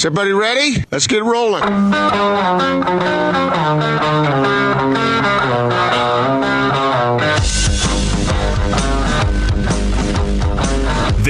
Is everybody ready? Let's get rolling.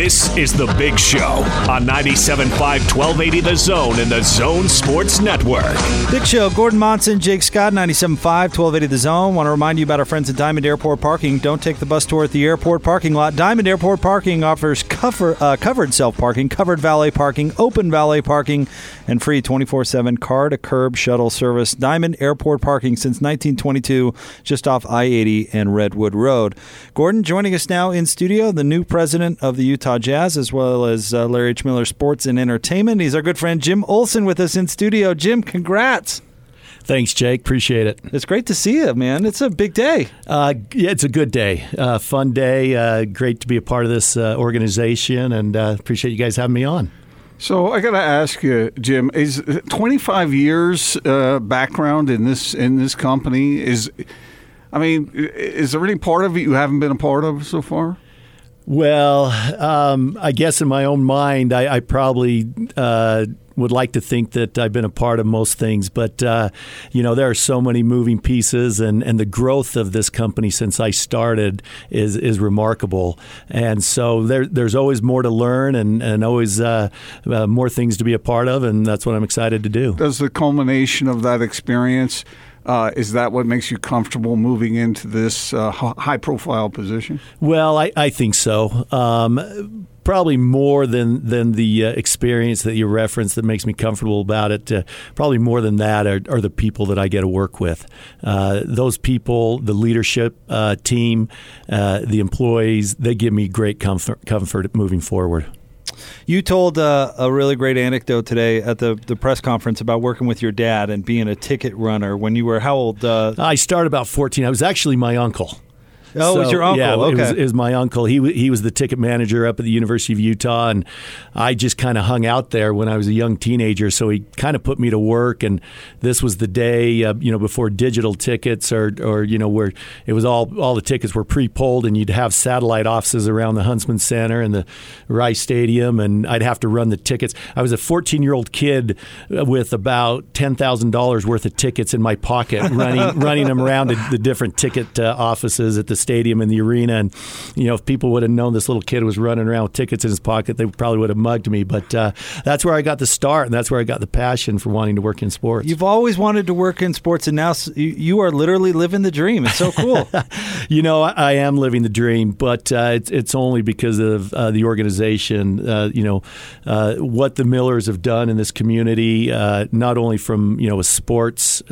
This is The Big Show on 97.5 1280 The Zone and The Zone Sports Network. Big Show, Gordon Monson, Jake Scott, 97.5, 1280 The Zone. Want to remind you about our friends at Diamond Airport Parking. Don't take the bus tour at the airport parking lot. Diamond Airport Parking offers cover, uh, covered self parking, covered valet parking, open valet parking, and free 24 7 car to curb shuttle service. Diamond Airport Parking since 1922, just off I 80 and Redwood Road. Gordon joining us now in studio, the new president of the Utah Jazz, as well as uh, Larry H. Miller Sports and Entertainment. He's our good friend Jim Olson with us in studio. Jim, congrats. Thanks, Jake. Appreciate it. It's great to see you, man. It's a big day. Uh, yeah, it's a good day, uh, fun day. Uh, great to be a part of this uh, organization, and uh, appreciate you guys having me on. So I got to ask you, Jim, is 25 years uh, background in this in this company is, I mean, is there any part of it you haven't been a part of so far? Well, um, I guess in my own mind, I, I probably uh, would like to think that I've been a part of most things, but uh, you know there are so many moving pieces, and, and the growth of this company since I started is is remarkable, and so there, there's always more to learn, and and always uh, uh, more things to be a part of, and that's what I'm excited to do. Does the culmination of that experience? Uh, is that what makes you comfortable moving into this uh, high profile position? Well, I, I think so. Um, probably more than than the uh, experience that you referenced that makes me comfortable about it. Uh, probably more than that are, are, the people that I get to work with. Uh, those people, the leadership uh, team, uh, the employees, they give me great comfort, comfort moving forward. You told uh, a really great anecdote today at the, the press conference about working with your dad and being a ticket runner when you were how old? Uh, I started about 14. I was actually my uncle. Oh, so, it was your uncle? Yeah, okay. it, was, it was my uncle. He he was the ticket manager up at the University of Utah, and I just kind of hung out there when I was a young teenager. So he kind of put me to work, and this was the day, uh, you know, before digital tickets or or you know where it was all all the tickets were pre-pulled, and you'd have satellite offices around the Huntsman Center and the Rice Stadium, and I'd have to run the tickets. I was a 14 year old kid with about ten thousand dollars worth of tickets in my pocket, running running them around the, the different ticket uh, offices at the stadium and the arena. And you know, if people would have known this little kid was running around with tickets in his pocket, they probably would have mugged me. But uh, that's where I got the start, and that's where I got the passion for wanting to work in sports. You've always wanted to work in sports, and now you are literally living the dream. It's so cool. you know, I, am living the dream, but uh, it's, it's only because of uh, the organization. Uh, you know, uh, what the Millers have done in this community, uh, not only from you know a sports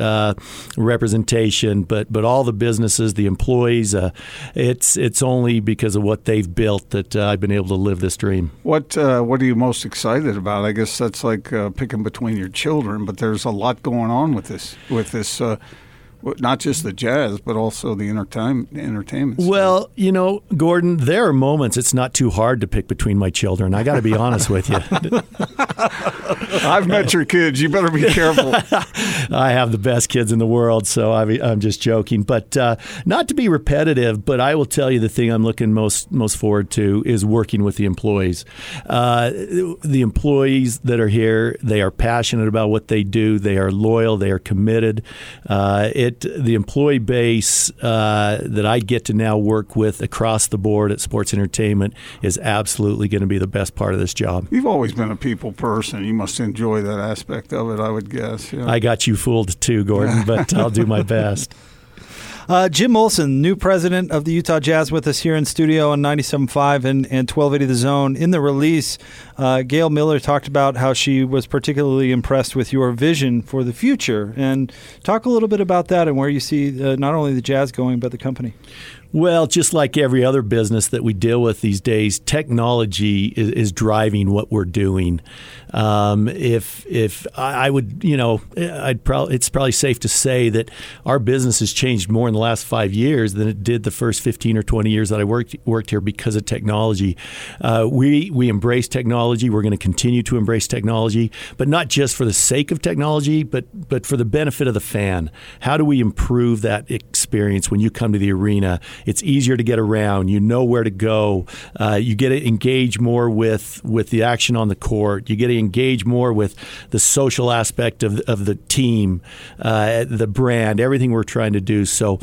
representation, but but all the businesses, the employees, it's it's only because of what they've built that uh, I've been able to live this dream. What uh, what are you most excited about? I guess that's like uh, picking between your children, but there's a lot going on with this with this uh, not just the jazz, but also the entertainment. entertainment well, you know, Gordon, there are moments it's not too hard to pick between my children. I got to be honest with you. I've met your kids. You better be careful. I have the best kids in the world, so I'm just joking. But uh, not to be repetitive, but I will tell you the thing I'm looking most most forward to is working with the employees. Uh, the employees that are here, they are passionate about what they do. They are loyal. They are committed. Uh, it it the employee base uh, that I get to now work with across the board at Sports Entertainment is absolutely going to be the best part of this job. You've always been a people person. You must enjoy that aspect of it, I would guess. Yeah. I got you fooled too, Gordon, but I'll do my best. Uh, Jim Olson, new president of the Utah Jazz, with us here in studio on 97.5 and, and 1280 The Zone. In the release, uh, Gail Miller talked about how she was particularly impressed with your vision for the future. And talk a little bit about that and where you see uh, not only the Jazz going, but the company. Well, just like every other business that we deal with these days, technology is, is driving what we're doing. Um, if if I would, you know, I'd probably it's probably safe to say that our business has changed more in the last five years than it did the first fifteen or twenty years that I worked worked here because of technology. Uh, we we embrace technology. We're going to continue to embrace technology, but not just for the sake of technology, but but for the benefit of the fan. How do we improve that experience when you come to the arena? it's easier to get around. You know where to go. Uh, you get to engage more with with the action on the court. You get to engage more with the social aspect of of the team, uh, the brand, everything we're trying to do. So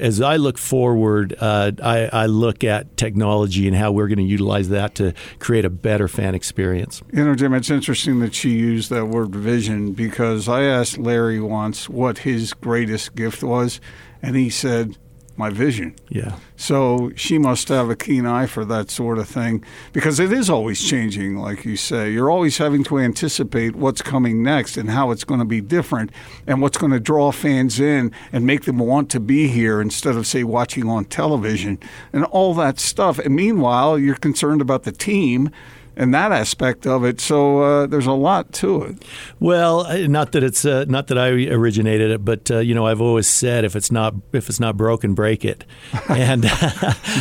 as I look forward, uh, I, I look at technology and how we're going to utilize that to create a better fan experience. You know, Jim, it's interesting that she used that word vision because I asked Larry once what his greatest gift was, and he said, my vision. Yeah. So she must have a keen eye for that sort of thing because it is always changing, like you say. You're always having to anticipate what's coming next and how it's going to be different and what's going to draw fans in and make them want to be here instead of, say, watching on television and all that stuff. And meanwhile, you're concerned about the team and that aspect of it. So uh, there's a lot to it. Well, not that it's uh, not that I originated it, but uh, you know I've always said if it's not if it's not broken, break it, and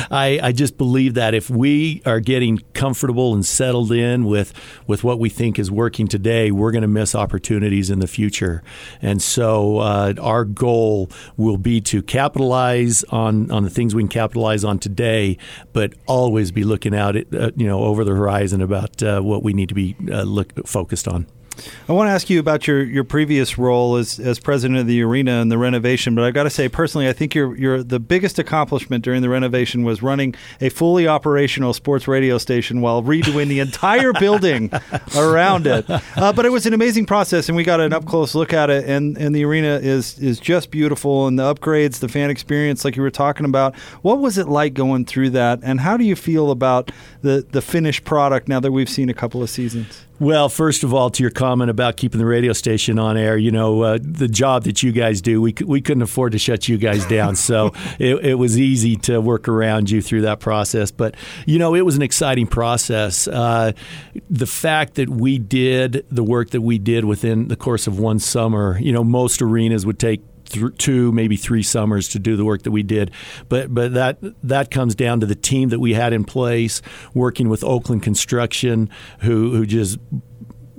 I, I just believe that if we are getting comfortable and settled in with with what we think is working today, we're going to miss opportunities in the future, and so uh, our goal will be to capitalize on on the things we can capitalize on today, but always be looking out at uh, you know over the horizon about uh, what we need to be uh, look, focused on. I want to ask you about your, your previous role as, as president of the arena and the renovation, but I've got to say personally, I think your your the biggest accomplishment during the renovation was running a fully operational sports radio station while redoing the entire building around it. Uh, but it was an amazing process, and we got an up close look at it, and, and the arena is is just beautiful, and the upgrades, the fan experience, like you were talking about. What was it like going through that, and how do you feel about the the finished product now that we've seen a couple of seasons? Well, first of all, to your comment about keeping the radio station on air, you know, uh, the job that you guys do, we, we couldn't afford to shut you guys down. So it, it, was easy to work around you through that process. But, you know, it was an exciting process. Uh, the fact that we did the work that we did within the course of one summer, you know, most arenas would take th- two, maybe three summers to do the work that we did. But but that that comes down to the team that we had in place, working with Oakland Construction, who who just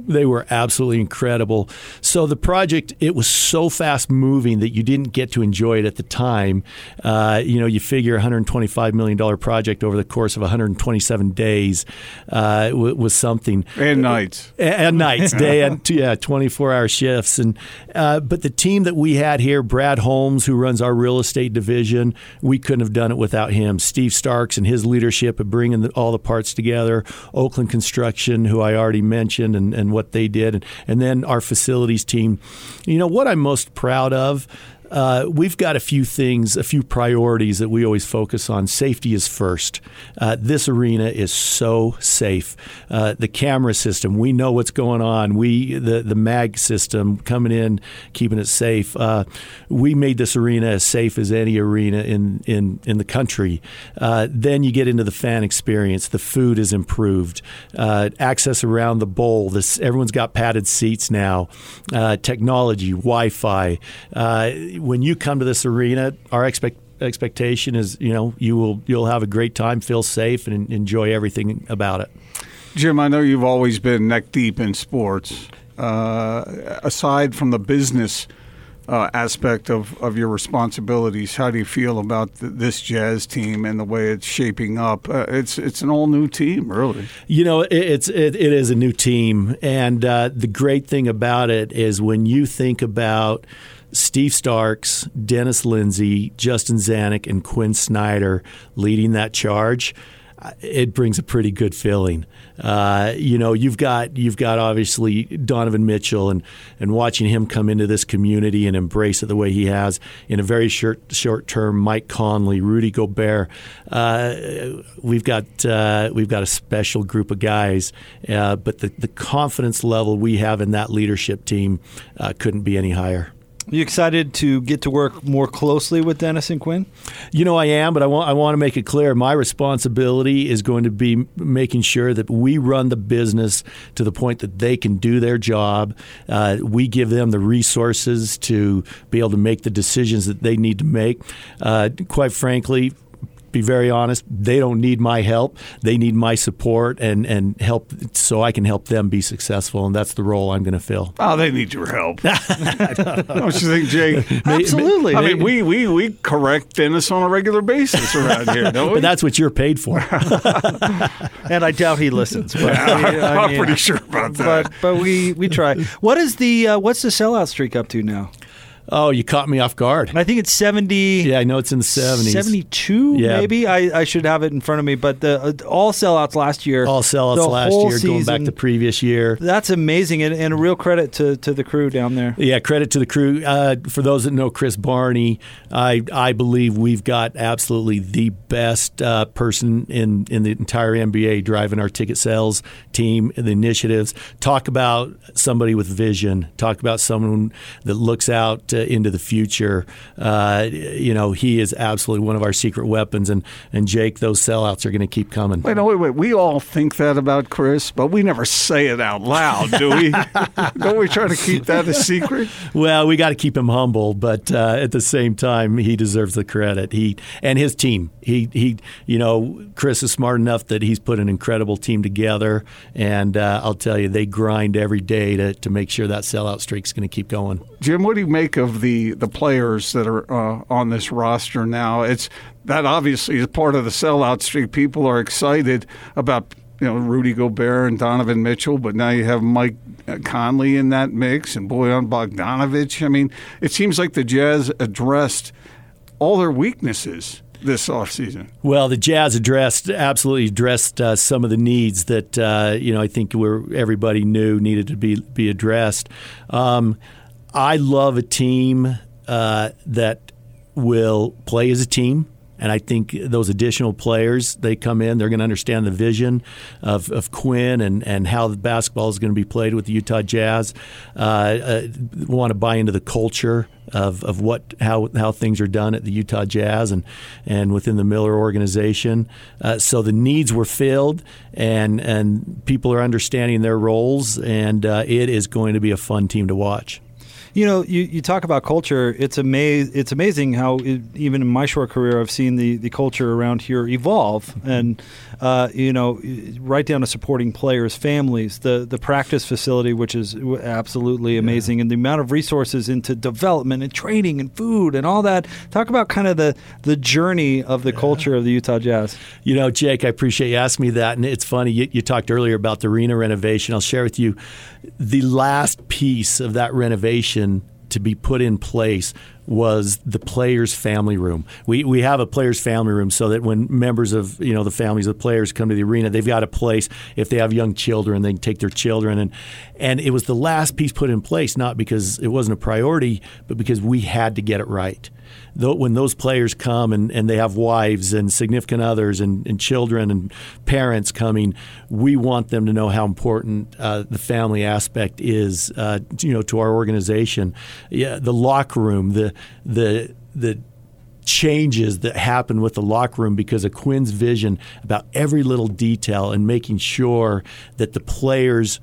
they were absolutely incredible. So the project it was so fast moving that you didn't get to enjoy it at the time. Uh, you know, you figure 125 million dollar project over the course of 127 days uh, was something. And nights. And, and nights, day and yeah, 24 hour shifts. And uh, but the team that we had here, Brad Holmes, who runs our real estate division, we couldn't have done it without him. Steve Starks and his leadership of bringing the, all the parts together. Oakland Construction, who I already mentioned, and, and what they did, and, and then our facilities team. You know what I'm most proud of uh, we've got a few things, a few priorities that we always focus on. Safety is first. Uh, this arena is so safe. Uh, the camera system, we know what's going on. We the the mag system coming in, keeping it safe. Uh, we made this arena as safe as any arena in in in the country. Uh, then you get into the fan experience. The food is improved. Uh, access around the bowl. This everyone's got padded seats now. technology, Wi-Fi when you come to this arena, our expect expectation is you know you will you'll have a great time, feel safe, and enjoy everything about it. Jim, I know you've always been neck deep in sports. Uh, aside from the business uh, aspect of, of your responsibilities, how do you feel about th- this Jazz team and the way it's shaping up? Uh, it's it's an all new team, really. You know, it, it's it, it is a new team, and uh, the great thing about it is when you think about Steve Starks, Dennis Lindsey, Justin Zanik, and Quin Snyder leading that charge, uh, it brings a pretty good feeling. Uh, you know, you've got you've got obviously Donovan Mitchell and and watching him come into this community and embrace it the way he has in a very short short term. Mike Conley, Rudy Gobert. Uh, we've got uh, we've got a special group of guys, uh, but the the confidence level we have in that leadership team uh, couldn't be any higher. You excited to get to work more closely with Dennis and Quin? You know, I am, but I want I want to make it clear. My responsibility is going to be making sure that we run the business to the point that they can do their job. Uh, we give them the resources to be able to make the decisions that they need to make. Uh, quite frankly, be very honest, they don't need my help. They need my support and, and help so I can help them be successful. And that's the role I'm going to fill. Oh, they need your help. Don't you think, Jake? Absolutely. I mean, we, we, we correct Dennis on a regular basis around here, don't we? But that's what you're paid for. and I doubt he listens. But, I mean, I I'm mean, pretty sure about that. But but we we try. What is the uh, what's the sellout streak up to now? Oh, you caught me off guard. I think it's seventy. Yeah, I know it's in the 70s. 72 Yeah. maybe I, I should have it in front of me but the uh, all sellouts last year All sellouts last year, going back season, to previous year. that's amazing and, and a real credit to, to the crew down there Yeah, credit to the crew. Uh, for those that know Chris Barney, I I believe we've got absolutely the best uh, person in in the entire NBA driving our ticket sales team, and the initiatives. Talk about somebody with vision. Talk about someone that looks out uh, into the future. Uh, you know, he is absolutely one of our secret weapons. And and Jake, those sellouts are going to keep coming. Wait, no, wait, wait. We all think that about Chris, but we never say it out loud, do we? Don't we try to keep that a secret? Well, we got to keep him humble, but uh, at the same time, he deserves the credit. He and his team. He he. You know, Chris is smart enough that he's put an incredible team together, and uh, I'll tell you, they grind every day to to make sure that sellout streak's going to keep going. Jim, what do you make of the, the players that are uh, on this roster now? It's that obviously is part of the sellout streak. People are excited about you know Rudy Gobert and Donovan Mitchell, but now you have Mike Conley in that mix and Bojan Bogdanovic. I mean, it seems like the Jazz addressed all their weaknesses this offseason. Well, the Jazz addressed absolutely addressed uh, some of the needs that uh, you know I think were everybody knew needed to be be addressed. Um, I love a team uh, that will play as a team. And I think those additional players, they come in, they're going to understand the vision of, of Quin and, and how the basketball is going to be played with the Utah Jazz. Uh, uh, want to buy into the culture of, of what how how things are done at the Utah Jazz and and within the Miller organization. Uh, so the needs were filled, and and people are understanding their roles, and uh, it is going to be a fun team to watch. You know, you, you talk about culture. It's ama- It's amazing how it, even in my short career, I've seen the, the culture around here evolve, and uh, you know, right down to supporting players, families, the the practice facility, which is absolutely amazing, and the amount of resources into development and training and food and all that. Talk about kind of the the journey of the culture of the Utah Jazz. You know, Jake, I appreciate you asking me that. And it's funny, you, you talked earlier about the arena renovation. I'll share with you the last piece of that renovation to be put in place was the players' family room. We we have a players' family room so that when members of you know the families of the players come to the arena, they've got a place. If they have young children, they can take their children and and it was the last piece put in place, not because it wasn't a priority, but because we had to get it right. Though when those players come and, and they have wives and significant others and, and children and parents coming, we want them to know how important uh, the family aspect is, uh, you know, to our organization. Yeah, the locker room, the the the changes that happen with the locker room because of Quin's vision about every little detail and making sure that the players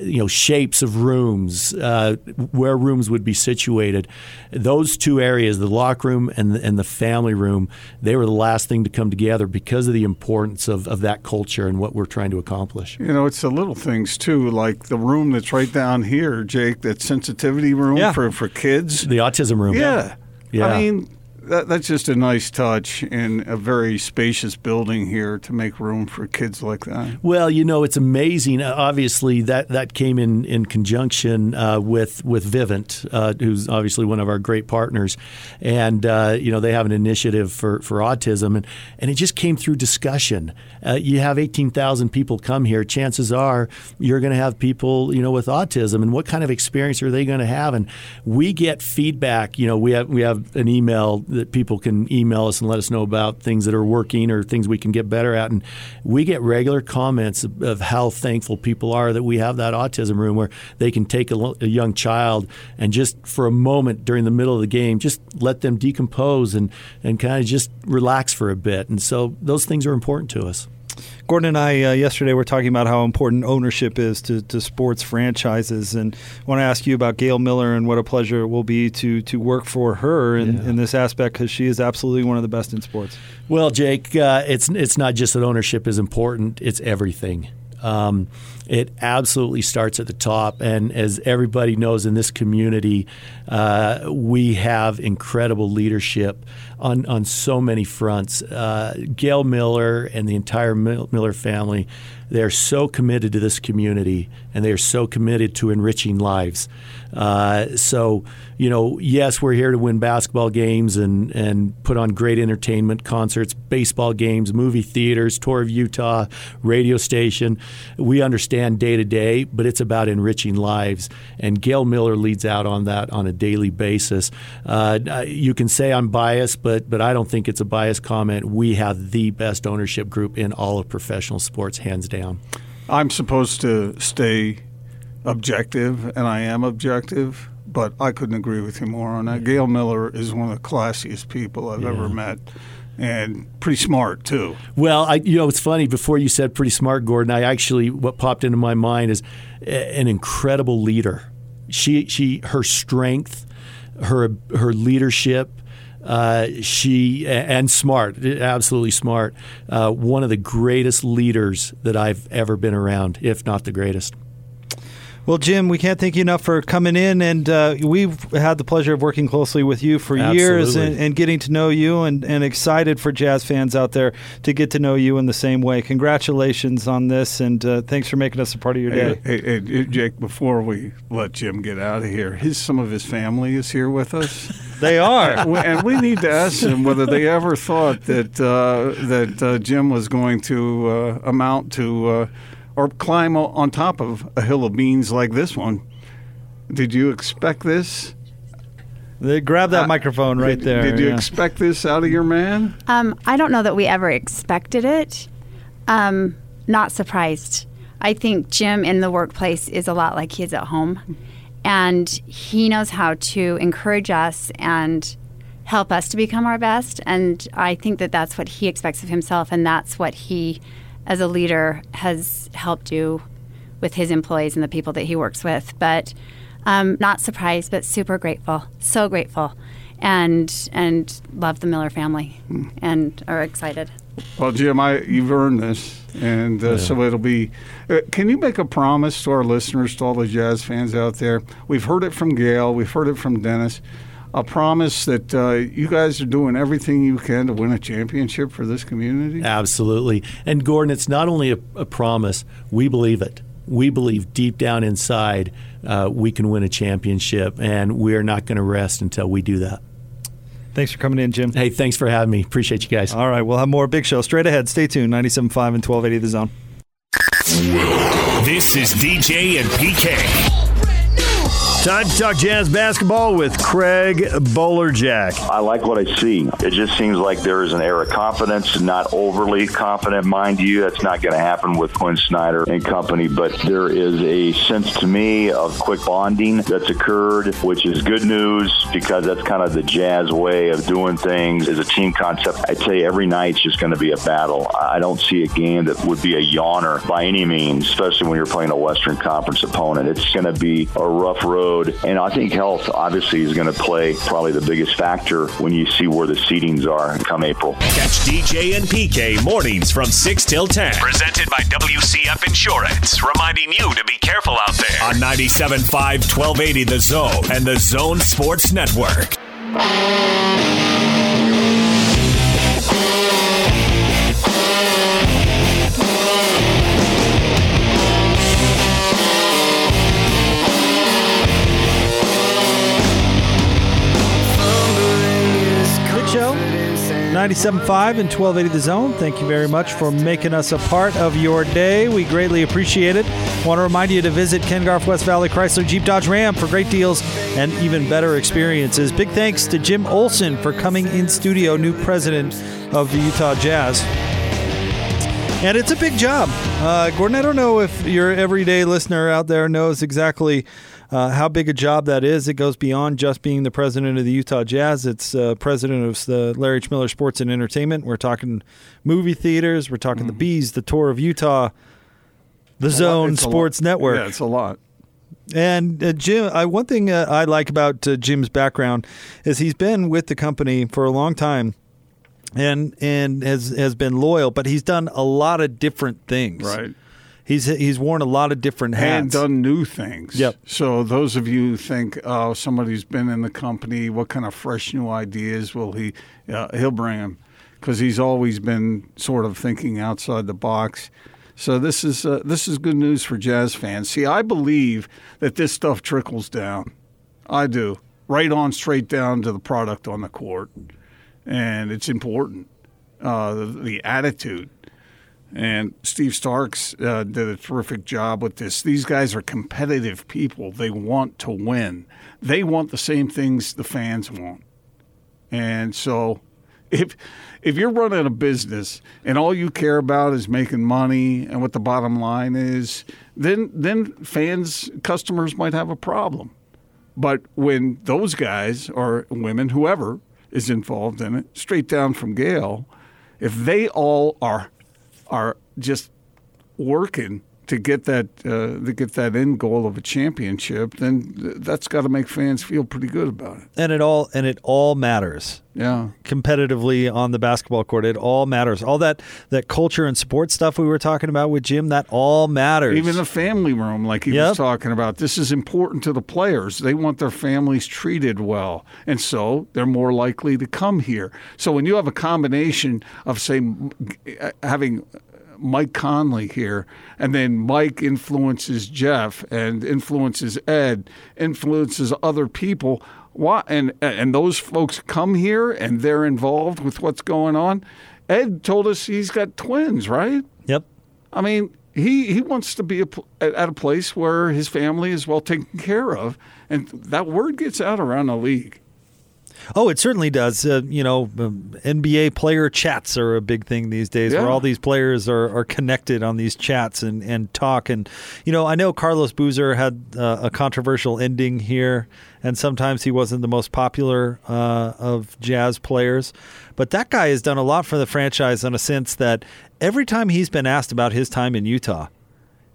you know shapes of rooms uh, where rooms would be situated those two areas the locker room and the, and the family room they were the last thing to come together because of the importance of, of that culture and what we're trying to accomplish You know, it's the little things too, like the room that's right down here, Jake, that sensitivity room Yeah. for, for kids. the autism room Yeah. Yeah. I mean, that, that's just a nice touch in a very spacious building here to make room for kids like that. Well, you know, it's amazing. Uh, Obviously, that, that came in in conjunction uh, with with Vivint, uh, who's obviously one of our great partners, and uh, you know they have an initiative for, for autism, and, and it just came through discussion. Uh, you have eighteen thousand people come here. Chances are you're going to have people you know with autism, and what kind of experience are they going to have? And we get feedback. You know, we have we have an email that people can email us and let us know about things that are working or things we can get better at. And we get regular comments of, of how thankful people are that we have that autism room where they can take a, a young child and just for a moment during the middle of the game, just let them decompose and, and kind of just relax for a bit. And so those things are important to us. Gordon and I uh, yesterday were talking about how important ownership is to, to sports franchises, and I want to ask you about Gail Miller and what a pleasure it will be to to work for her in, Yeah. in this aspect because she is absolutely one of the best in sports. Well, Jake, uh, it's it's not just that ownership is important; it's everything. Um, it absolutely starts at the top, and as everybody knows in this community, uh, we have incredible leadership on on so many fronts. Uh, Gail Miller and the entire Miller family, they are so committed to this community, and they are so committed to enriching lives. Uh, so, you know, yes, we're here to win basketball games and, and put on great entertainment, concerts, baseball games, movie theaters, tour of Utah, radio station. We understand day to day, but it's about enriching lives. And Gail Miller leads out on that on a daily basis. Uh, you can say I'm biased, but but I don't think it's a biased comment. We have the best ownership group in all of professional sports, hands down. I'm supposed to stay objective, and I am objective, but I couldn't agree with you more on that. Gail Miller is one of the classiest people I've ever met, and pretty smart too. Well, I, you know, it's funny. Before you said pretty smart, Gordon, I actually what popped into my mind is a- an incredible leader. She, she, her strength, her, her leadership. Uh, she and smart, absolutely smart. Uh, one of the greatest leaders that I've ever been around, if not the greatest. Well, Jim, we can't thank you enough for coming in, and uh, we've had the pleasure of working closely with you for years and, and getting to know you, and, and excited for Jazz fans out there to get to know you in the same way. Congratulations on this, and uh, thanks for making us a part of your day. hey, hey, hey, Jake, before we let Jim get out of here, his some of his family is here with us. They are. And we need to ask them whether they ever thought that uh, that uh, Jim was going to uh, amount to uh, or climb on top of a hill of beans like this one. Did you expect this? They grab that Uh, microphone right did, there. Did you yeah. expect this out of your man? Um, I don't know that we ever expected it. Um, not surprised. I think Jim in the workplace is a lot like he is at home, and he knows how to encourage us and help us to become our best. And I think that that's what he expects of himself, and that's what he, as a leader, has helped do with his employees and the people that he works with. But um, not surprised, but super grateful, so grateful, and and love the Miller family, and are excited. Well, Jim, I you've earned this, and uh, so it'll be. Uh, can you make a promise to our listeners, to all the jazz fans out there? We've heard it from Gail, we've heard it from Dennis. A promise that uh, you guys are doing everything you can to win a championship for this community. Absolutely. And Gordon, it's not only a, a promise, we believe it. We believe deep down inside uh, we can win a championship, and we're not going to rest until we do that. Thanks for coming in, Jim. Hey, thanks for having me. Appreciate you guys. All right, we'll have more Big Show straight ahead. Stay tuned. 97.5 and 1280 The Zone. This is DJ and PK. Time to talk jazz basketball with Craig Bolerjack. I like what I see. It just seems like there is an air of confidence, not overly confident, mind you. That's not going to happen with Quin Snyder and company, but there is a sense to me of quick bonding that's occurred, which is good news because that's kind of the jazz way of doing things as a team concept. I tell you, every night's just going to be a battle. I don't see a game that would be a yawner by any means, especially when you're playing a Western Conference opponent. It's going to be a rough road. And I think health obviously is going to play probably the biggest factor when you see where the seedings are come April. Catch DJ and PK mornings from 6 till 10. Presented by WCF Insurance. Reminding you to be careful out there. On 97.5, 1280 The Zone and The Zone Sports Network. 97.5 and 1280 The Zone. Thank you very much for making us a part of your day. We greatly appreciate it. Want to remind you to visit Ken Garff West Valley Chrysler Jeep Dodge Ram for great deals and even better experiences. Big thanks to Jim Olson for coming in studio, new president of the Utah Jazz. And it's a big job. Uh, Gordon, I don't know if your everyday listener out there knows exactly uh, how big a job that is. It goes beyond just being the president of the Utah Jazz. It's uh, president of the Larry H. Miller Sports and Entertainment. We're talking movie theaters. We're talking the Bees, the Tour of Utah, the Zone It's lot. Sports Network. Yeah, it's a lot. And uh, Jim, I, one thing uh, I like about uh, Jim's background is he's been with the company for a long time, and and has has been loyal. But he's done a lot of different things. Right. He's he's worn a lot of different hats. and done new things. Yep. So those of you who think, oh, somebody's been in the company, what kind of fresh new ideas will he? Uh, he'll bring them because he's always been sort of thinking outside the box. So this is uh, this is good news for jazz fans. See, I believe that this stuff trickles down. I do, right on, straight down to the product on the court, and it's important. Uh, the, the attitude. And Steve Starks uh, did a terrific job with this. These guys are competitive people. They want to win. They want the same things the fans want. And so if if you're running a business and all you care about is making money and what the bottom line is, then then fans, customers might have a problem. But when those guys or women, whoever is involved in it, straight down from Gail, if they all are are just working to get that uh, to get that end goal of a championship, then that's got to make fans feel pretty good about it. and it all and it all matters Yeah. competitively on the basketball court. It all matters. All that that culture and support stuff we were talking about with Jim, that all matters. Even the family room, like he Yep. was talking about, this is important to the players. They want their families treated well, and so they're more likely to come here. So when you have a combination of, say, uh, having Mike Conley here, and then Mike influences Jeff and influences Ed, influences other people. Why, and and those folks come here and they're involved with what's going on. Ed told us he's got twins, right? yep. I mean, he, he wants to be a, at at a place where his family is well taken care of, and that word gets out around the league. Oh, it certainly does. Uh, you know, um, NBA player chats are a big thing these days, where all these players are, are connected on these chats and, and talk. And you know, I know Carlos Boozer had uh, a controversial ending here, and sometimes he wasn't the most popular uh, of Jazz players. But that guy has done a lot for the franchise in a sense that every time he's been asked about his time in Utah,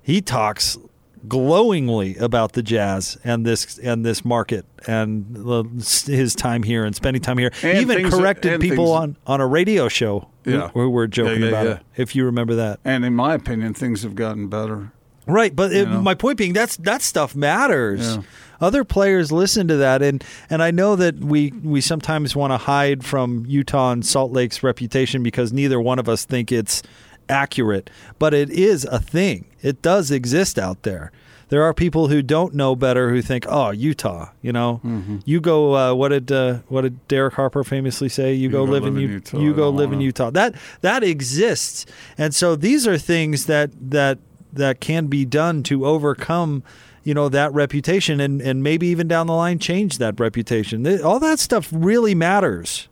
he talks glowingly about the Jazz and this and this market and the, his time here and spending time here. And he even things- corrected people things- on, on a radio show Yeah. who, were joking Yeah, yeah, about it. If you remember that, And in my opinion, things have gotten better. right? But it, my point being, that's that stuff matters. Other players listen to that, and and I know that we we sometimes want to hide from Utah and Salt Lake's reputation because neither one of us think it's accurate, but it is a thing. It does exist out there. There are people who don't know better who think, "Oh, Utah, you know, Mm-hmm. you go." Uh, what did uh, what did Derek Harper famously say? You, go, live, in, U- Utah. You go live in wanna- Utah. That that exists, and so these are things that that that can be done to overcome, you know, that reputation, and and maybe even down the line change that reputation. All that stuff really matters.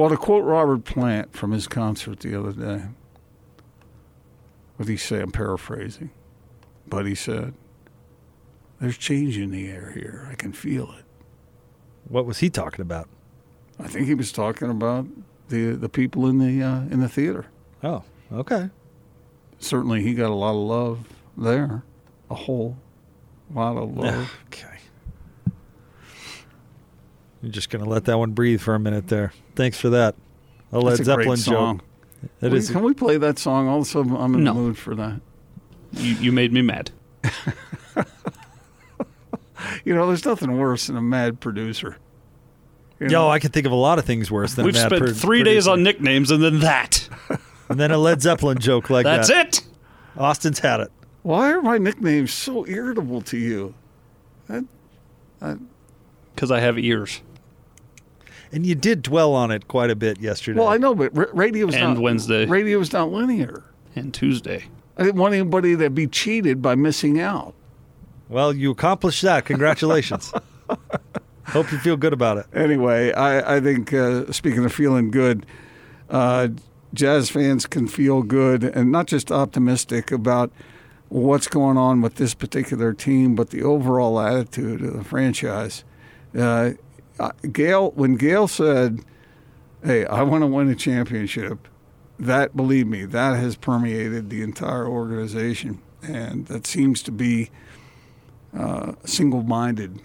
Well, to quote Robert Plant from his concert the other day, what did he say? I'm paraphrasing, but he said, "There's change in the air here. I can feel it." What was he talking about? I think he was talking about the the people in the uh, in the theater. Oh, okay. Certainly, he got a lot of love there, a whole lot of love. Okay. You're just gonna let that one breathe for a minute there. Thanks for that. A Led That's a Zeppelin great song. joke. It We- is. Can we play that song? Also, I'm in No. the mood for that. You, you made me mad. You know, there's nothing worse than a mad producer. You Yo. I can think of a lot of things worse than We've a mad spent pro- three days on nicknames and then that. and then a Led Zeppelin joke like That's that. That's it. Austin's had it. Why are my nicknames so irritable to you? Because I have ears. And you did dwell on it quite a bit yesterday. Well, I know, but ra- radio's And not Wednesday. Radio's not linear. And Tuesday. I didn't want anybody to be cheated by missing out. Well, you accomplished that. Congratulations. Hope you feel good about it. Anyway, I, I think uh, speaking of feeling good, uh, Jazz fans can feel good and not just optimistic about what's going on with this particular team, but the overall attitude of the franchise. Uh, Gail, when Gail said, "Hey, I want to win a championship," that believe me, that has permeated the entire organization, and that seems to be uh, a single-minded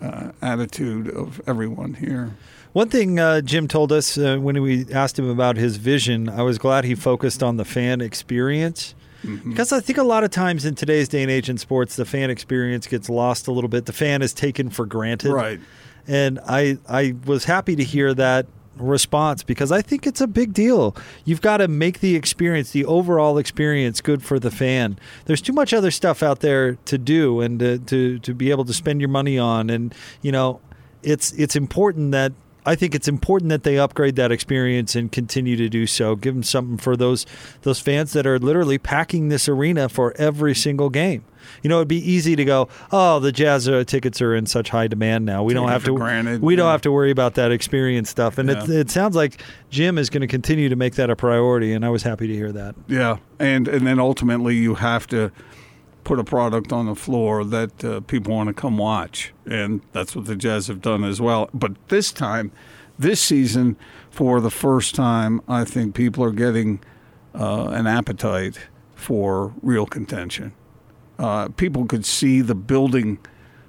uh, attitude of everyone here. One thing uh, Jim told us uh, when we asked him about his vision, I was glad he focused on the fan experience. Mm-hmm. Because I think a lot of times in today's day and age in sports, the fan experience gets lost a little bit. The fan is taken for granted. Right. And I, I was happy to hear that response because I think it's a big deal. You've got to make the experience, the overall experience, good for the fan. There's too much other stuff out there to do and to, to, to be able to spend your money on. And, you know, it's it's important that I think it's important that they upgrade that experience and continue to do so. Give them something for those those fans that are literally packing this arena for every single game. You know, it'd be easy to go, "Oh, the Jazz uh, tickets are in such high demand now. We Take don't have to granted, we don't have to worry about that experience stuff." And it, it sounds like Jim is going to continue to make that a priority, and I was happy to hear that. Yeah, and and then ultimately you have to put a product on the floor that uh, people want to come watch, and that's what the Jazz have done as well. But this time, this season, for the first time, I think people are getting uh, an appetite for real contention. Uh, people could see the building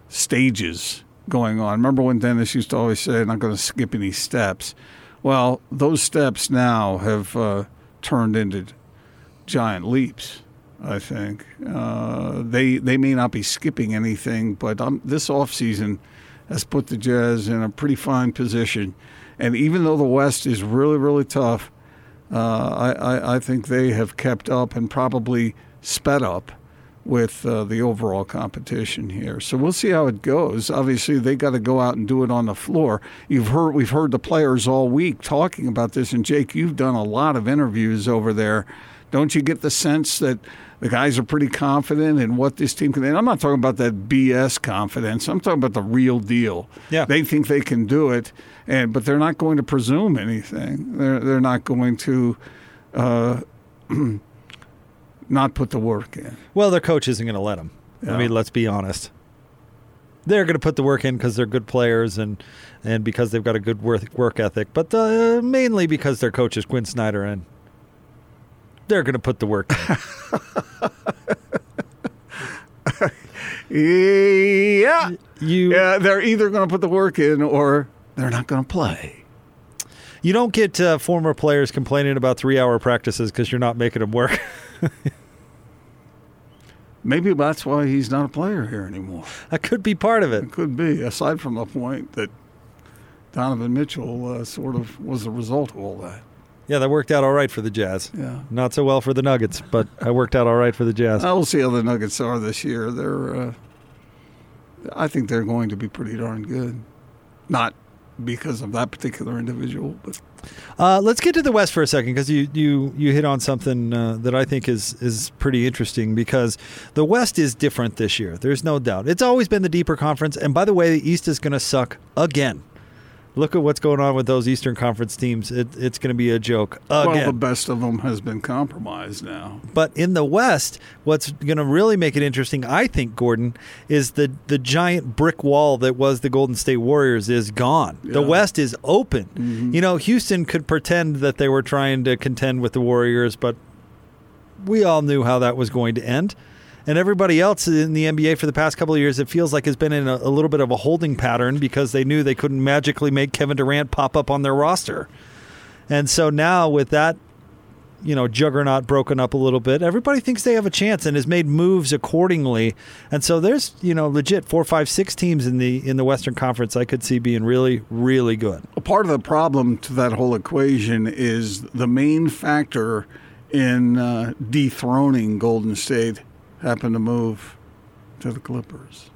stages going on. Remember when Dennis used to always say, I'm "Not going to skip any steps." Well, those steps now have uh, turned into giant leaps. I think uh, they they may not be skipping anything, but um, this offseason has put the Jazz in a pretty fine position. And even though the West is really really tough, uh, I, I I think they have kept up and probably sped up with uh, the overall competition here. So we'll see how it goes. Obviously, they got to go out and do it on the floor. You've heard we've heard the players all week talking about this, and Jake, you've done a lot of interviews over there. Don't you get the sense that the guys are pretty confident in what this team can? And I'm not talking about that BS confidence. I'm talking about the real deal. Yeah. they think they can do it, and but they're not going to presume anything. They're they're not going to. Uh, not put the work in. Well, their coach isn't going to let them. I mean, let's be honest. They're going to put the work in because they're good players and and because they've got a good work work ethic, but uh, mainly because their coach is Quin Snyder and they're going to put the work in. Yeah. You Yeah, they're either going to put the work in or they're not going to play. you don't get uh, former players complaining about three hour practices because you're not making them work. Maybe that's why he's not a player here anymore. that could be part of it. It could be, aside from the point that Donovan Mitchell uh, sort of was the result of all that. Yeah, that worked out all right for the Jazz. Yeah. Not so well for the Nuggets, but it worked out all right for the Jazz. Uh, we'll see how the Nuggets are this year. They're, uh, I think they're going to be pretty darn good. Not because of that particular individual, but Uh, let's get to the West for a second because you, you you hit on something uh, that I think is is pretty interesting because the West is different this year. There's no doubt. It's always been the deeper conference, and by the way, the East is going to suck again. Look at what's going on with those Eastern Conference teams. It, it's going to be a joke well, the best of them has been compromised now. But in the West, what's going to really make it interesting, I think, Gordon, is the the giant brick wall that was the Golden State Warriors is gone. The West is open. Mm-hmm. You know, Houston could pretend that they were trying to contend with the Warriors, but we all knew how that was going to end. And everybody else in the NBA for the past couple of years, it feels like has been in a, a little bit of a holding pattern because they knew they couldn't magically make Kevin Durant pop up on their roster. And so now with that you know juggernaut broken up a little bit everybody thinks they have a chance and has made moves accordingly and so there's you know legit four five six teams in the in the western conference i could see being really really good A part of the problem to that whole equation is the main factor in uh, dethroning Golden State happened to move to the Clippers.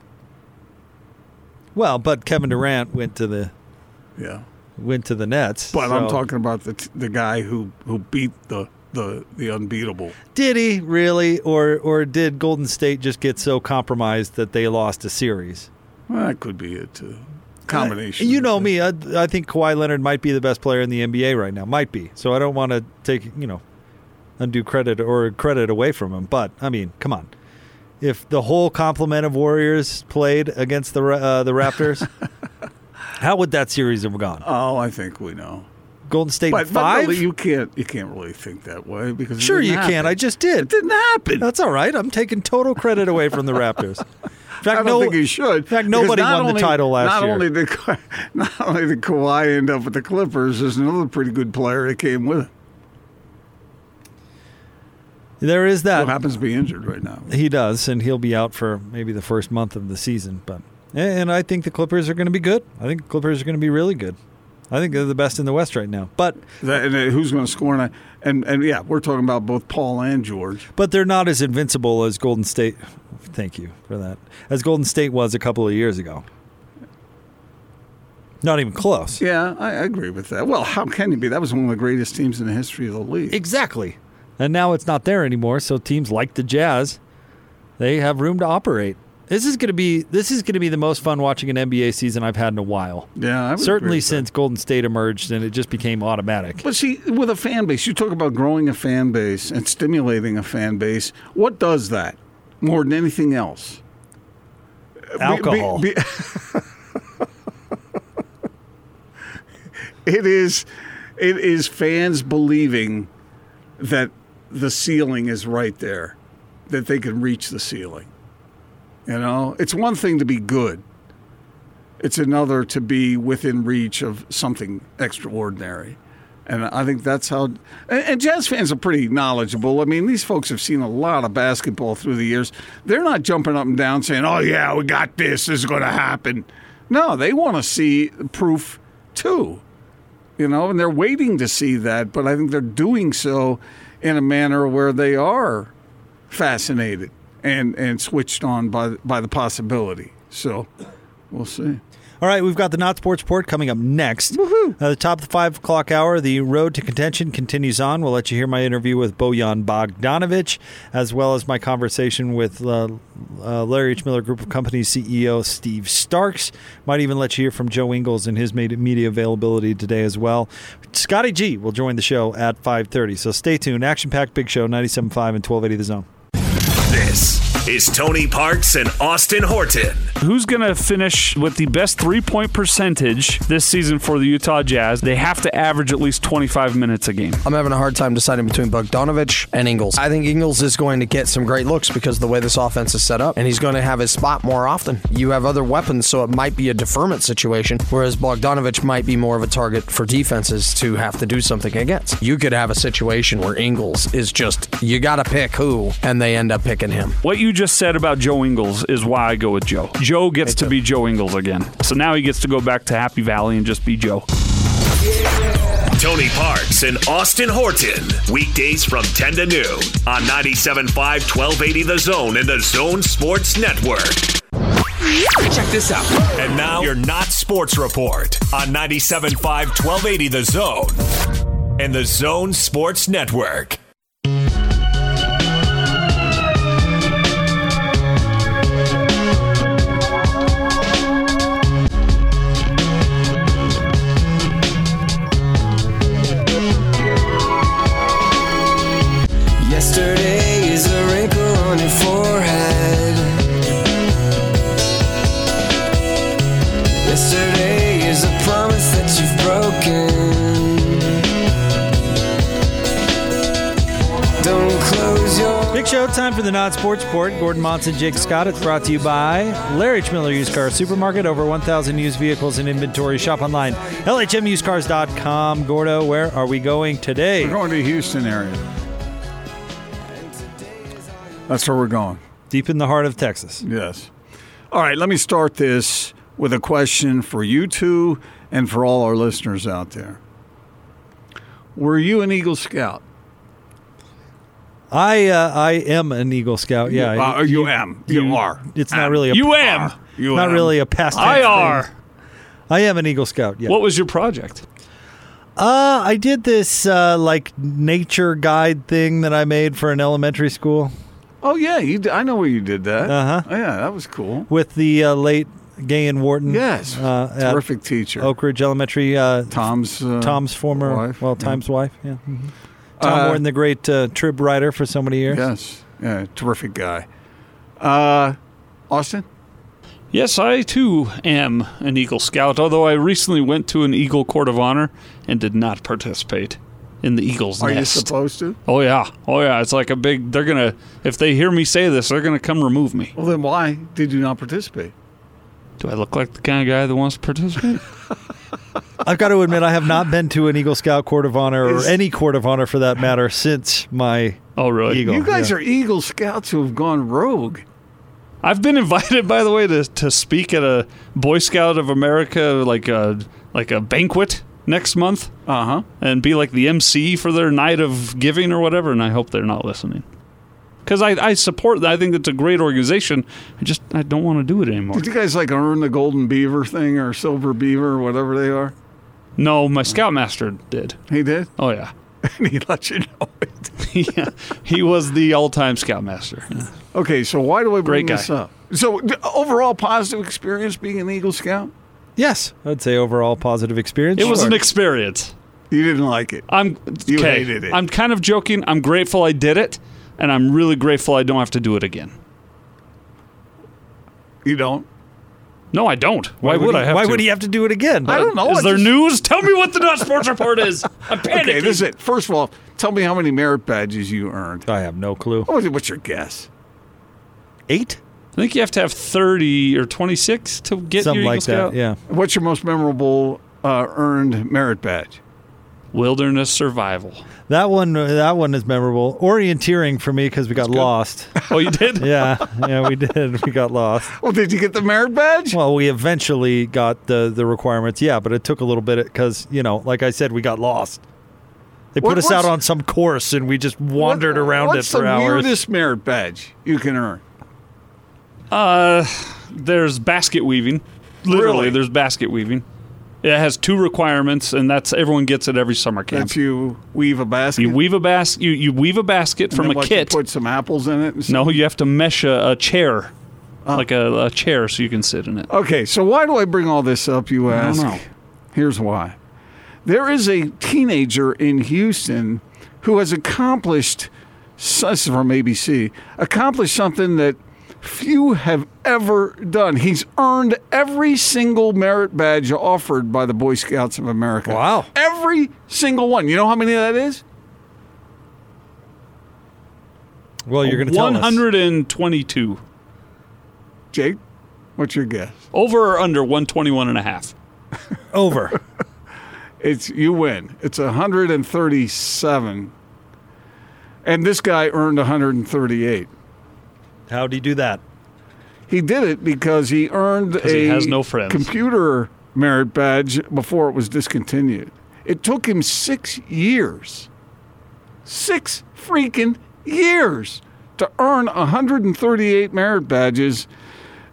well but kevin durant went to the Yeah, went to the nets but I'm talking about the t- the guy who who beat the the the unbeatable. did he really or or did golden state just get so compromised that they lost a series Well, that could be it too. combination. You know me. I, I think Kawhi Leonard might be the best player in the NBA right now. Might be. So I don't want to take you know undue credit or credit away from him. But I mean, come on. If the whole complement of Warriors played against the uh, the Raptors, how would that series have gone? Oh, I think we know. Golden State But, but five. really, you can't you can't really think that way because sure, you can. happen. I just did. it didn't happen. That's all right. I'm taking total credit away from the Raptors. In fact, I don't no, think you should. In fact, nobody won the title last not year. Only Ka- not only did Kawhi end up with the Clippers, there's another pretty good player that came with him. There is that. Who happens to be injured right now. He does, and he'll be out for maybe the first month of the season. But and I think the Clippers are going to be good. I think the Clippers are going to be really good. I think they're the best in the West right now. But That, and uh, who's going to score? And, and and yeah, we're talking about both Paul and George. but they're not as invincible as Golden State. Thank you for that. As Golden State was a couple of years ago. Not even close. Yeah, I agree with that. Well, how can you be? That was one of the greatest teams in the history of the league. Exactly. And now it's not there anymore. So teams like the Jazz, they have room to operate. This is going to be this is going to be the most fun watching an NBA season I've had in a while. yeah, I would agree Certainly with that. since Golden State emerged and it just became automatic. But see, with a fan base, you talk about growing a fan base and stimulating a fan base. What does that more than anything else? Be- be- Alcohol. be- it is, it is fans believing that the ceiling is right there, that they can reach the ceiling. You know, it's one thing to be good. It's another to be within reach of something extraordinary. And I think that's how. And, Jazz fans are pretty knowledgeable. I mean, these folks have seen a lot of basketball through the years. They're not jumping up and down saying, oh, yeah, we got this. This is going to happen. No, they want to see proof too. You know, and they're waiting to see that. But I think they're doing so in a manner where they are fascinated and, and switched on by, by the possibility. So we'll see. All right, we've got the Not Sports Report coming up next. Woohoo! At the top of the five o'clock hour, the road to contention continues on. We'll let you hear my interview with Bojan Bogdanovic, as well as my conversation with uh, uh, Larry H. Miller Group of Companies CEO Steve Starks. Might even let you hear from Joe Ingles and his media availability today as well. Scotty G will join the show at 5.30, so stay tuned. Action-packed big show, 97.5 and 1280 The Zone. This is Tony Parks and Austin Horton. Who's going to finish with the best three point percentage this season for the Utah Jazz? They have to average at least 25 minutes a game. I'm having a hard time deciding between Bogdanovic and Ingles. I think Ingles is going to get some great looks because of the way this offense is set up, and he's going to have his spot more often. You have other weapons, so it might be a deferment situation, whereas Bogdanovic might be more of a target for defenses to have to do something against. You could have a situation where Ingles is just, you got to pick who, and they end up picking him. What you just said about Joe Ingles is why I go with Joe. Joe gets to be Joe Ingles again. So now he gets to go back to Happy Valley and just be Joe. Tony Parks and Austin Horton. Weekdays from 10 to noon on 97.5 1280 The Zone and the Zone Sports Network. Check this out. And now your Not Sports Report on 97.5 1280 The Zone and the Zone Sports Network. Yesterday is a wrinkle on your forehead. Yesterday is a promise that you've broken. Don't close your Big show time for the Not Sports Report. Gordon Monson, Jake Scott. It's brought to you by Larry H. Miller Used Car Supermarket. Over 1,000 used vehicles in inventory. Shop online. LHMUsedCars.com. Gordo, where are we going today? We're going to the Houston area. That's where we're going. Deep in the heart of Texas. Yes. All right, let me start this with a question for you two and for all our listeners out there. Were you an Eagle Scout? I uh, I am an Eagle Scout. Yeah, You are- you am. You are. It's not really a You am. You not am. really a past. I are. thing. I am an Eagle Scout. Yeah. What was your project? Uh, I did this uh, like nature guide thing that I made for an elementary school Oh yeah, you. d- I know where you did that. Uh-huh. Oh, yeah, that was cool. with the uh, late Gay and Wharton. Yes, uh, at terrific teacher. Oak Ridge Elementary. Uh, Tom's uh, Tom's former, wife. well, Yeah. Tom's wife. Yeah. mhm. Tom Uh, Wharton, the great uh, trib writer for so many years. Yes, yeah, terrific guy. Uh, Austin. Yes, I too am an Eagle Scout, although I recently went to an Eagle Court of Honor and did not participate in the Eagle's Are you supposed to? oh yeah, oh yeah. It's like a big. They're gonna if they hear me say this, they're gonna come remove me. Well, then why did you not participate? Do I look like the kind of guy that wants to participate? I've got to admit, I have not been to an Eagle Scout Court of Honor or any Court of Honor for that matter since my oh really? Eagle. You guys yeah. are Eagle Scouts who have gone rogue. I've been invited, by the way, to to speak at a Boy Scout of America like a like a banquet next month Uh huh. and be like the MC for their night of giving or whatever. And I hope they're not listening because I, I support that. I think it's a great organization. I just I don't want to do it anymore. Did you guys like earn the Golden Beaver thing or Silver Beaver or whatever they are? No, my Scoutmaster did. He did, Oh yeah, and he let you know it. yeah. He was the all-time Scoutmaster. Yeah. Okay, so why do I bring this up? So, overall positive experience being an Eagle Scout? Yes, I'd say overall positive experience. It was Sure. an experience. You didn't like it. I'm You okay. hated it. I'm kind of joking. I'm grateful I did it, and I'm really grateful I don't have to do it again. You don't. No, I don't. Why, would, he, I have Why to? would he have to do it again? I don't know. Is I there just- news? Tell me what the Not Sports Report is. I'm panicking. Okay, this is it. First of all, tell me how many merit badges you earned. I have no clue. What was What's your guess? Eight, I think you have to have 30 or 26 to get something your like Eagle Scout. that. Yeah. What's your most memorable uh, earned merit badge? Wilderness survival. That one, that one is memorable. Orienteering for me because we got lost. Oh, you did? yeah, yeah, we did. We got lost. Well, did you get the merit badge? Well, we eventually got the the requirements. Yeah, but it took a little bit because you know, like I said, we got lost. They put What- us out what's- on some course and we just wandered What- around what's it for the hours. weirdest merit badge you can earn? Uh, there's basket weaving. Literally, Really? there's basket weaving. It has two requirements, and that's everyone gets it every summer camp. That you weave a basket. You weave a basket. You, you weave a basket and from then a you kit. Put some apples in it. No, you have to mesh a, a chair, Oh. like a, a chair, so you can sit in it. Okay, so why do I bring all this up? You I don't ask. know. Here's why. There is a teenager in Houston who has accomplished. This is from ABC. Accomplished something that few have ever done. He's earned every single merit badge offered by the Boy Scouts of America. Wow. Every single one. You know how many that is? well, you're going to tell us. 122. Jake, what's your guess? Over or under 121 and a half? over. It's you win. It's 137. And this guy earned 138. How'd he do that? He did it because he earned a he has no friends. computer merit badge before it was discontinued. It took him six years, six freaking years to earn 138 merit badges.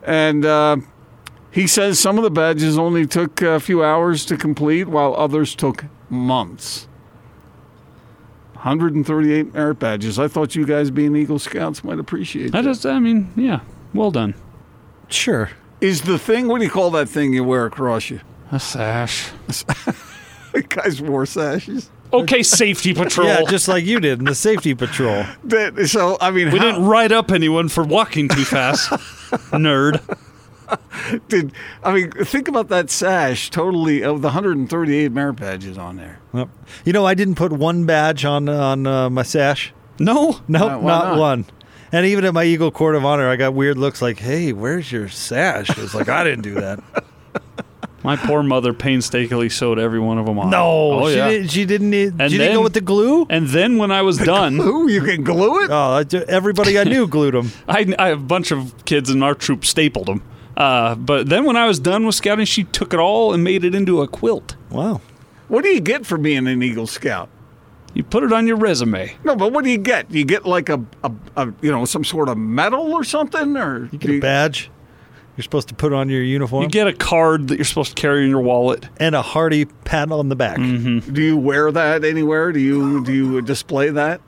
And uh, he says some of the badges only took a few hours to complete, while others took months. 138 merit badges. I thought you guys being Eagle Scouts might appreciate I just, I mean, yeah, well done. Sure. Is the thing, what do you call that thing you wear across you? A sash. guys wore sashes. Okay, safety patrol. Yeah, just like you did in the safety patrol. That- So, I mean, we how- didn't write up anyone for walking too fast. Nerd. did I mean think about that sash? Totally of the 138 merit badges on there. Yep. You know, I didn't put one badge on on uh, my sash. No. Nope, Why- why not, not? one. And even at my Eagle Court of Honor, I got weird looks like, "Hey, where's your sash?" It's like I didn't do that. My poor mother painstakingly sewed every one of them on. No, Oh, she, yeah. didn't, she didn't. Need, And she didn't then- go with the glue. And then when I was done, Ooh, you can glue it. Oh, everybody I knew glued them. I, I have a bunch of kids in our troop stapled them. Uh, but then when I was done with scouting, she took it all and made it into a quilt. Wow. What do you get for being an Eagle Scout? You put it on your resume. No, but what do you get? You get like a, a, a you know some sort of medal or something, or You get a badge. You're supposed to put on your uniform You get a card that you're supposed to carry in your wallet. and a hearty pat on the back. Mm-hmm. do you wear that anywhere? Do you do you display that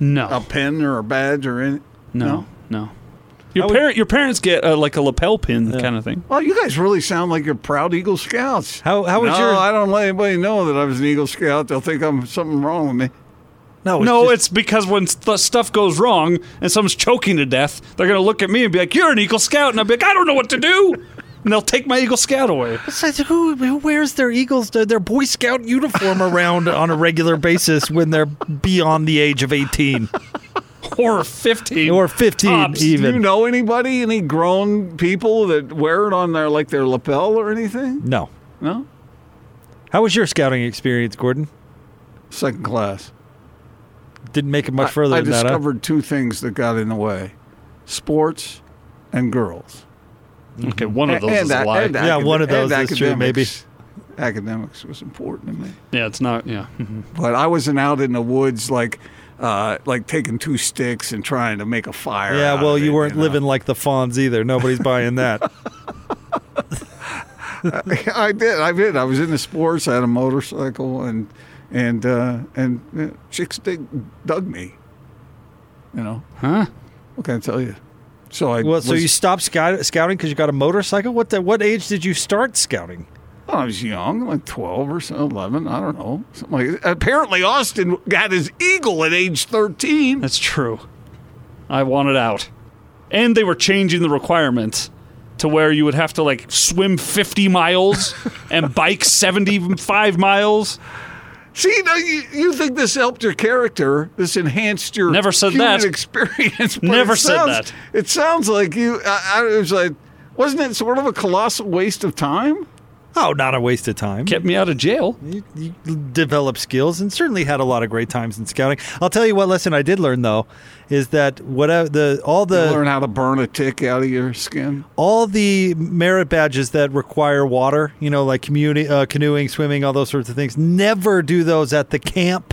No. a pin or a badge or any? no. No. Your parent, your parents get uh, like a lapel pin kind of thing. Well, you guys really sound like you're proud Eagle Scouts. How how was no, your I don't let anybody know that I was an Eagle Scout. They'll think I'm something wrong with me. no no, just- it's because when st- stuff goes wrong and someone's choking to death, they're gonna look at me and be like, "You're an Eagle Scout," and I'll be like, "I don't know what to do," and they'll take my Eagle Scout away. Besides, who who wears their Eagles their, their Boy Scout uniform around on a regular basis when they're beyond the age of eighteen Or fifteen, or fifteen Tops. Do you know anybody, any grown people that wear it on their like their lapel or anything? No. No, How was your scouting experience, Gordon? second class. Didn't make it much further I, I than that. huh? discovered two things that got in the way: sports and girls. Okay, mm-hmm. one of those and, is a lie. and Yeah, acad- one of those and is true, maybe. academics. Academics was important to me. yeah, it's not. Yeah, mm-hmm. but I wasn't out in the woods like uh, like taking two sticks and trying to make a fire. Yeah, out well, of you it, weren't know? living like the Fonz either. Nobody's buying that. I did. I did. I was into sports. I had a motorcycle, and and uh, and uh, chicks dig, dug me. You know, huh? what can I tell you? So I Well, so you stopped scouting because you got a motorcycle. What the, what age did you start scouting? I was young, like twelve or so, eleven. I don't know. Something like Apparently, Austin got his eagle at age thirteen. That's true. I wanted out, and they were changing the requirements to where you would have to like swim 50 miles and bike 75 miles. See, now you, you think this helped your character? This enhanced your Never said that. experience? Never it said sounds- that. It sounds like you. I, I was like, wasn't it sort of a colossal waste of time? Oh, not a waste of time. Kept me out of jail. You, you developed skills and certainly had a lot of great times in scouting. I'll tell you what lesson I did learn though is that whatever the all You the learn how to burn a tick out of your skin. all the merit badges that require water, you know, like community uh, canoeing, swimming, all those sorts of things. Never do those at the camp.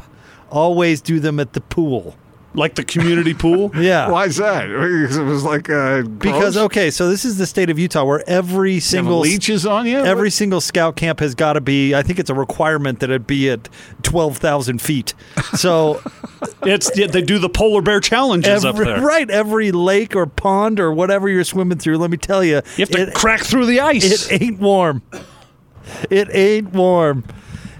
Always do them at the pool. Like the community pool. Yeah. Why is that? Because it was like uh, Because okay, so this is the state of Utah where every You have single leeches on you. every single scout camp has got to be. I think it's a requirement that it be at twelve thousand feet. So It's yeah, they do the polar bear challenges every, up there. right, every lake or pond or whatever you're swimming through. Let me tell you, You have to it, crack through the ice. it ain't warm. It ain't warm.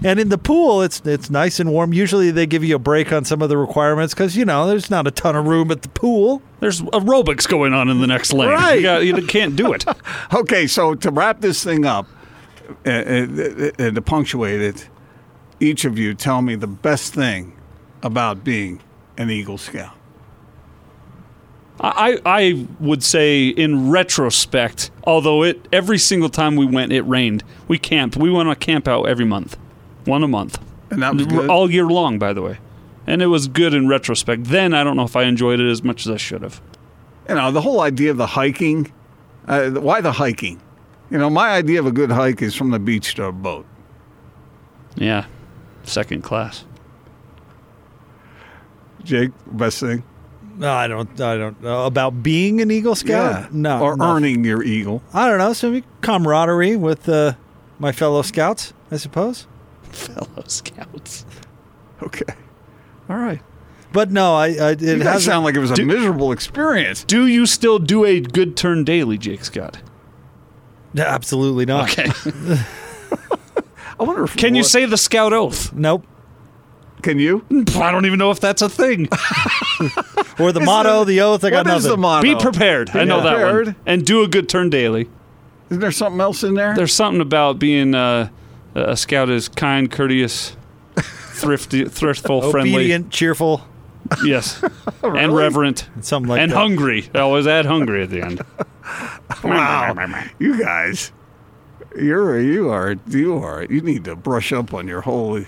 And in the pool, it's it's nice and warm. Usually, they give you a break on some of the requirements because you know there's not a ton of room at the pool. There's aerobics going on in the next lane. Right. You, got, you can't do it. Okay, so to wrap this thing up uh, uh, and to punctuate it, each of you tell me the best thing about being an Eagle Scout. I, I would say in retrospect, although it every single time we went, it rained. We camped. We went on a camp out every month, one a month, And that was good. all year long, by the way. And it was good in retrospect. Then I don't know if I enjoyed it as much as I should have. you know, the whole idea of the hiking. Uh, why the hiking? You know, my idea of a good hike is from the beach to a boat. Yeah, second class. Jake, best thing? No, I don't. I don't know about being an Eagle Scout. No, Or no. earning your eagle. I don't know. Some camaraderie with uh, my fellow scouts, I suppose. Fellow scouts. Okay. All right. But no, I. I it You guys hasn't- sound like it was a Do- miserable experience. Do you still do a good turn daily, Jake Scott? absolutely not. Okay. I wonder if Can you say the scout oath? Nope. Can you? I don't even know if that's a thing. Or the motto, the oath. I got What nothing. is the motto? Be prepared. I know that prepared. one. And do a good turn daily. Isn't there something else in there? There's something about being uh, a scout is kind, courteous, thrifty, thriftful, friendly. Obedient, cheerful, Yes. And reverent. something like and that. hungry. I always add hungry at the end. Wow, you guys, you're you are you are you need to brush up on your whole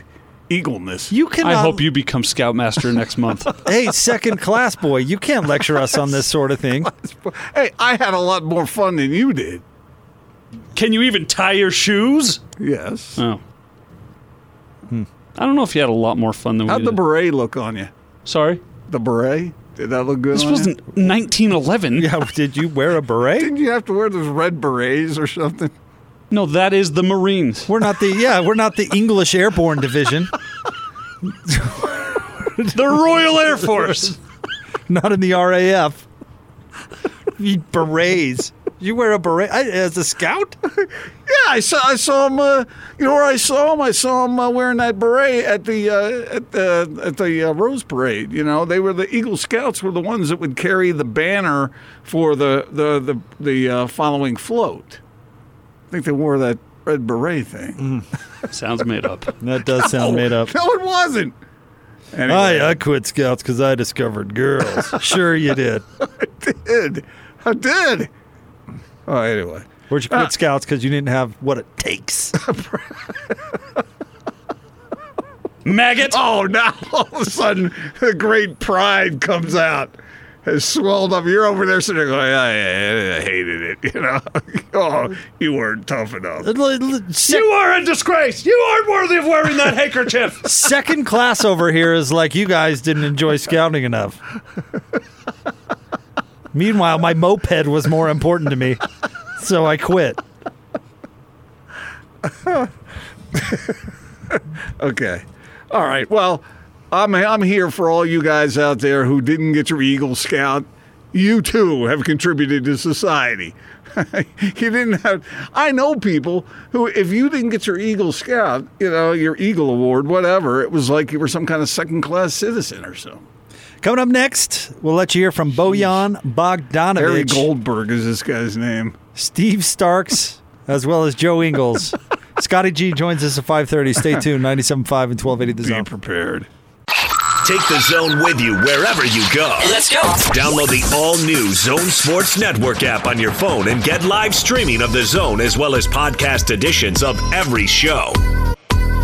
eagleness. You can. I hope um, you become scoutmaster next month. Hey, second class boy, you can't lecture us on this sort of thing. Hey, I had a lot more fun than you did. Can you even tie your shoes? Yes. Oh. Hmm. I don't know if you had a lot more fun than we How'd the did. beret look on you? Sorry? The beret? Did that look good This on wasn't 1911. Yeah, did you wear a beret? Didn't you have to wear those red berets or something? No, that is the Marines. We're not the yeah, we're not the English Airborne Division. The Royal Air Force. Not in the RAF. You berets. You wear a beret I- as a scout? Yeah, I saw I saw him. Uh, you know where I saw him? I saw him uh, wearing that beret at the uh, at the at the uh, Rose Parade. You know, they were the Eagle Scouts were the ones that would carry the banner for the the the, the uh, following float. I think they wore that red beret thing. Sounds made up. That does sound made up. No, it wasn't. Anyway, I, I quit scouts because I discovered girls. sure you did. I did. I did. Oh, anyway. Where'd you quit uh, scouts because you didn't have what it takes? Maggot. Oh, now all of a sudden the great pride comes out. Has swelled up. You're over there sitting there going, I, I hated it. You know, oh, you weren't tough enough. Se- You are a disgrace. You aren't worthy of wearing that handkerchief. Second class over here is like you guys didn't enjoy scouting enough. Meanwhile, my moped was more important to me, so I quit. Okay. All right. Well, I'm I'm here for all you guys out there who didn't get your Eagle Scout. You too have contributed to society. you didn't have. I know people who, if you didn't get your Eagle Scout, you know, your Eagle Award, whatever, it was like you were some kind of second class citizen or so. Coming up next, we'll let you hear from Bojan Harry Bogdanovic, Goldberg is this guy's name. Steve Starks, as well as Joe Ingles. Scotty G joins us at 5:30. Stay tuned. 97.5 and 1280 The Be Zone. prepared. Take the zone with you wherever you go. Let's go. Download the all new Zone Sports Network app on your phone and get live streaming of the zone as well as podcast editions of every show.